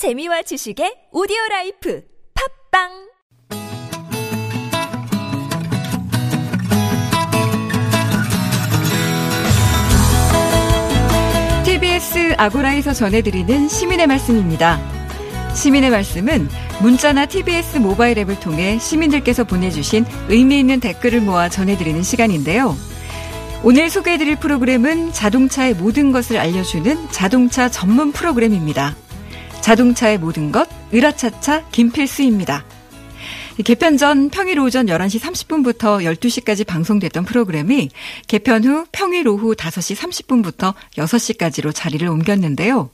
재미와 지식의 오디오 라이프 팟빵 TBS 아고라에서 전해드리는 시민의 말씀입니다. 시민의 말씀은 문자나 TBS 모바일 앱을 통해 시민들께서 보내주신 의미 있는 댓글을 모아 전해드리는 시간인데요. 오늘 소개해드릴 프로그램은 자동차의 모든 것을 알려주는 자동차 전문 프로그램입니다. 자동차의 모든 것, 으라차차 김필수입니다. 개편 전 평일 오전 11시 30분부터 12시까지 방송됐던 프로그램이 개편 후 평일 오후 5시 30분부터 6시까지로 자리를 옮겼는데요.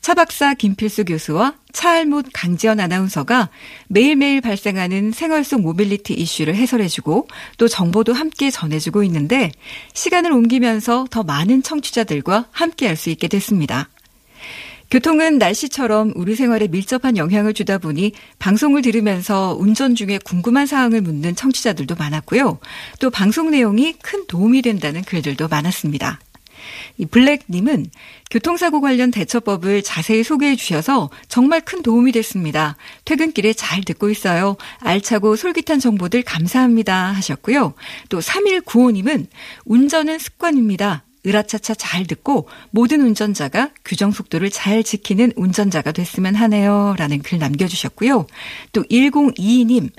차 박사 김필수 교수와 차알못 강지연 아나운서가 매일매일 발생하는 생활 속 모빌리티 이슈를 해설해주고 또 정보도 함께 전해주고 있는데 시간을 옮기면서 더 많은 청취자들과 함께 할 수 있게 됐습니다. 교통은 날씨처럼 우리 생활에 밀접한 영향을 주다 보니 방송을 들으면서 운전 중에 궁금한 사항을 묻는 청취자들도 많았고요. 또 방송 내용이 큰 도움이 된다는 글들도 많았습니다. 이 블랙님은 교통사고 관련 대처법을 자세히 소개해 주셔서 정말 큰 도움이 됐습니다. 퇴근길에 잘 듣고 있어요. 알차고 솔깃한 정보들 감사합니다 하셨고요. 또 3195님은 운전은 습관입니다. 으라차차 잘 듣고 모든 운전자가 규정 속도를 잘 지키는 운전자가 됐으면 하네요. 라는 글 남겨주셨고요. 또 1022님,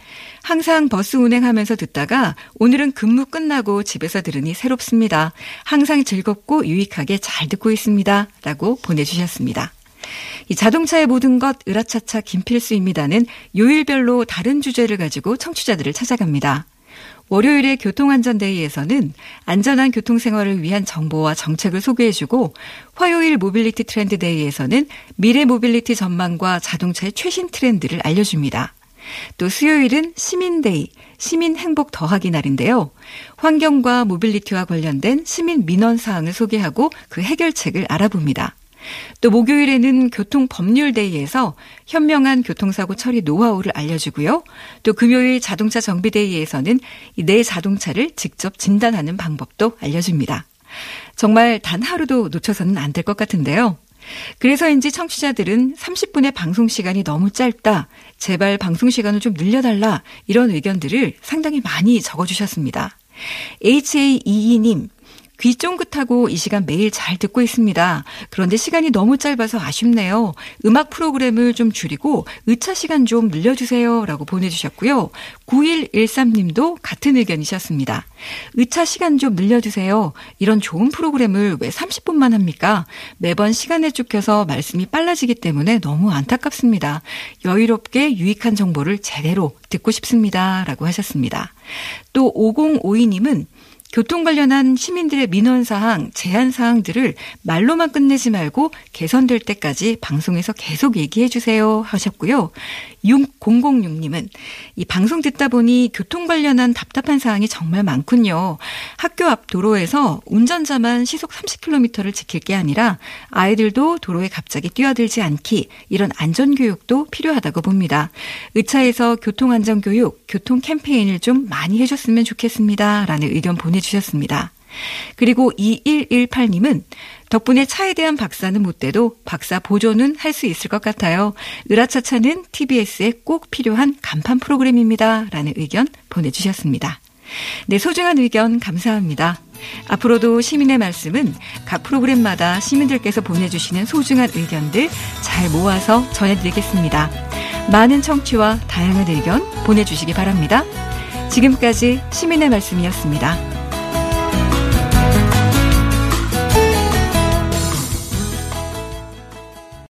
항상 버스 운행하면서 듣다가 오늘은 근무 끝나고 집에서 들으니 새롭습니다. 항상 즐겁고 유익하게 잘 듣고 있습니다. 라고 보내주셨습니다. 이 자동차의 모든 것 으라차차 김필수입니다는 요일별로 다른 주제를 가지고 청취자들을 찾아갑니다. 월요일의 교통안전 day에서는 안전한 교통생활을 위한 정보와 정책을 소개해주고 화요일 mobility 트렌드 day에서는 미래 모빌리티 전망과 자동차의 최신 트렌드를 알려줍니다. 또 수요일은 시민 day, 시민 행복 더하기 날인데요. 환경과 mobility와 관련된 시민 민원 사항을 소개하고 그 해결책을 알아봅니다. 또 목요일에는 교통법률 day에서 현명한 교통사고 처리 노하우를 알려주고요. 또 금요일 자동차 정비 day에서는 내 자동차를 직접 진단하는 방법도 알려줍니다. 정말 단 하루도 놓쳐서는 안 될 것 같은데요. 그래서인지 청취자들은 30분의 방송 시간이 너무 짧다. 제발 방송 시간을 좀 늘려달라. 이런 의견들을 상당히 많이 적어주셨습니다. HAEE님, 귀 쫑긋하고 이 시간 매일 잘 듣고 있습니다. 그런데 시간이 너무 짧아서 아쉽네요. 음악 프로그램을 좀 줄이고 의차 시간 좀 늘려주세요. 라고 보내주셨고요. 9113님도 같은 의견이셨습니다. 의차 시간 좀 늘려주세요. 이런 좋은 프로그램을 왜 30분만 합니까? 매번 시간에 쫓겨서 말씀이 빨라지기 때문에 너무 안타깝습니다. 여유롭게 유익한 정보를 제대로 듣고 싶습니다. 라고 하셨습니다. 또 5052님은 교통 관련한 시민들의 민원 사항, 제안 사항들을 말로만 끝내지 말고 개선될 때까지 방송에서 계속 얘기해 주세요 하셨고요. 6006님은 이 방송 듣다 보니 교통 관련한 답답한 사항이 정말 많군요. 학교 앞 도로에서 운전자만 시속 30km를 지킬 게 아니라 아이들도 도로에 갑자기 뛰어들지 않기 이런 안전 교육도 필요하다고 봅니다. 의차에서 교통 안전 교육, 교통 캠페인을 좀 많이 해줬으면 좋겠습니다. 라는 의견 보내 보내주셨습니다. 그리고 2118님은 덕분에 차에 대한 박사는 못 돼도 박사 보조는 할 수 있을 것 같아요. 으라차차는 TBS에 꼭 필요한 간판 프로그램입니다. 라는 의견 보내주셨습니다. 네, 소중한 의견 감사합니다. 앞으로도 시민의 말씀은 각 프로그램마다 시민들께서 보내주시는 소중한 의견들 잘 모아서 전해드리겠습니다. 많은 청취와 다양한 의견 보내주시기 바랍니다. 지금까지 시민의 말씀이었습니다.